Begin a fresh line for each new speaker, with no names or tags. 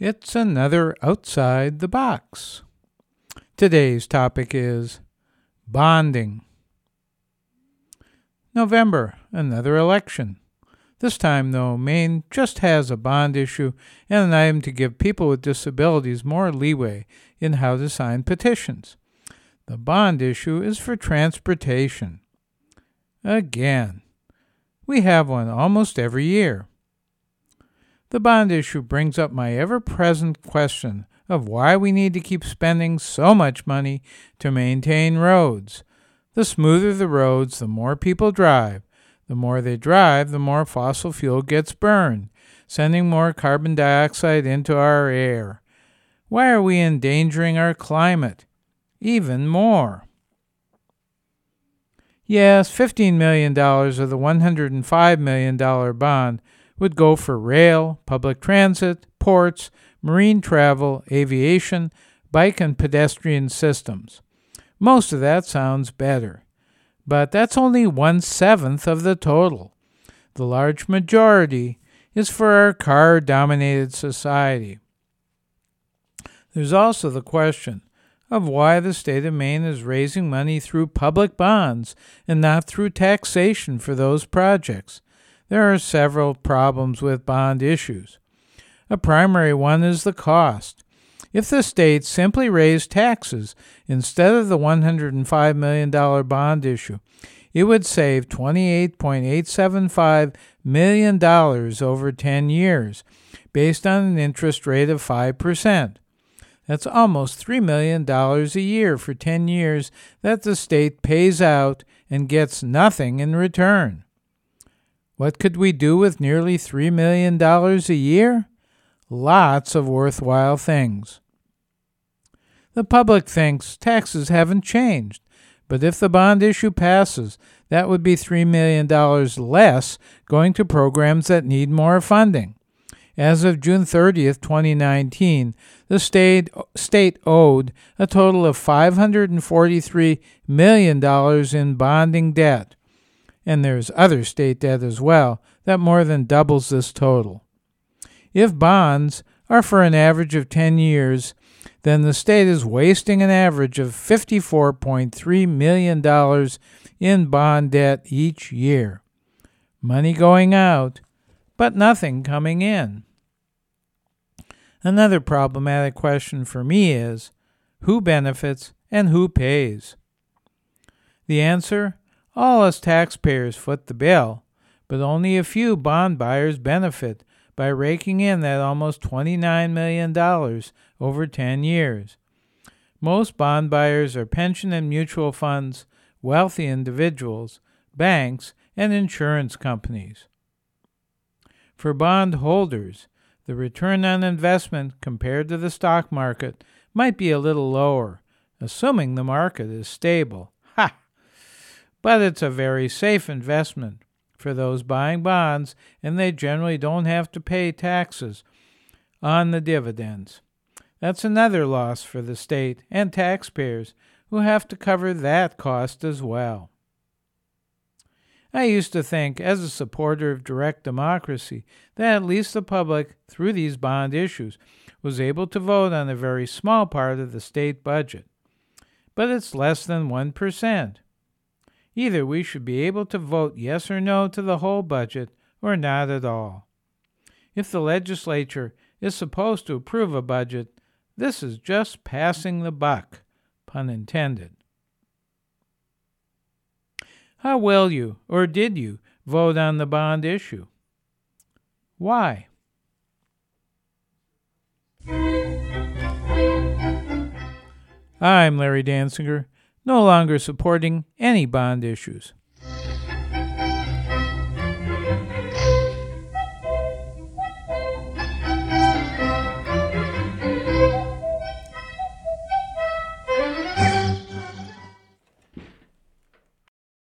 It's another outside the box. Today's topic is bonding. November, another election. This time, though, Maine just has a bond issue and an item to give people with disabilities more leeway in how to sign petitions. The bond issue is for transportation. Again, we have one almost every year. The bond issue brings up my ever present question of why we need to keep spending so much money to maintain roads. The smoother the roads, the more people drive. The more they drive, the more fossil fuel gets burned, sending more carbon dioxide into our air. Why are we endangering our climate? Even more. Yes, $15 million of the $105 million bond would go for rail, public transit, ports, marine travel, aviation, bike and pedestrian systems. Most of that sounds better. But that's only one seventh of the total. The large majority is for our car dominated society. There's also the question of why the state of Maine is raising money through public bonds and not through taxation for those projects. There are several problems with bond issues. A primary one is the cost. If the state simply raised taxes instead of the $105 million bond issue, it would save $28.875 million over 10 years, based on an interest rate of 5%. That's almost $3 million a year for 10 years that the state pays out and gets nothing in return. What could we do with nearly $3 million a year? Lots of worthwhile things. The public thinks taxes haven't changed, but if the bond issue passes, that would be $3 million less going to programs that need more funding. As of June 30th, 2019, the state, state owed a total of $543 million in bonding debt. And there's other state debt as well that more than doubles this total. If bonds are for an average of 10 years, then the state is wasting an average of $54.3 million in bond debt each year. Money going out, but nothing coming in. Another problematic question for me is who benefits and who pays? The answer all us taxpayers foot the bill, but only a few bond buyers benefit by raking in that almost $29 million over 10 years. Most bond buyers are pension and mutual funds, wealthy individuals, banks, and insurance companies. For bond holders, the return on investment compared to the stock market might be a little lower, assuming the market is stable. But it's a very safe investment for those buying bonds, and they generally don't have to pay taxes on the dividends. That's another loss for the state and taxpayers who have to cover that cost as well. I used to think, as a supporter of direct democracy, that at least the public, through these bond issues, was able to vote on a very small part of the state budget. But it's less than 1%. Either we should be able to vote yes or no to the whole budget, or not at all. If the legislature is supposed to approve a budget, this is just passing the buck, pun intended. How will you, or did you, vote on the bond issue? Why? I'm Larry Dansinger, no longer supporting any bond issues.